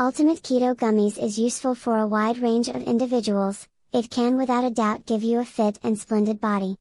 Ultimate Keto Gummies is useful for a wide range of individuals, it can without a doubt give you a fit and splendid body.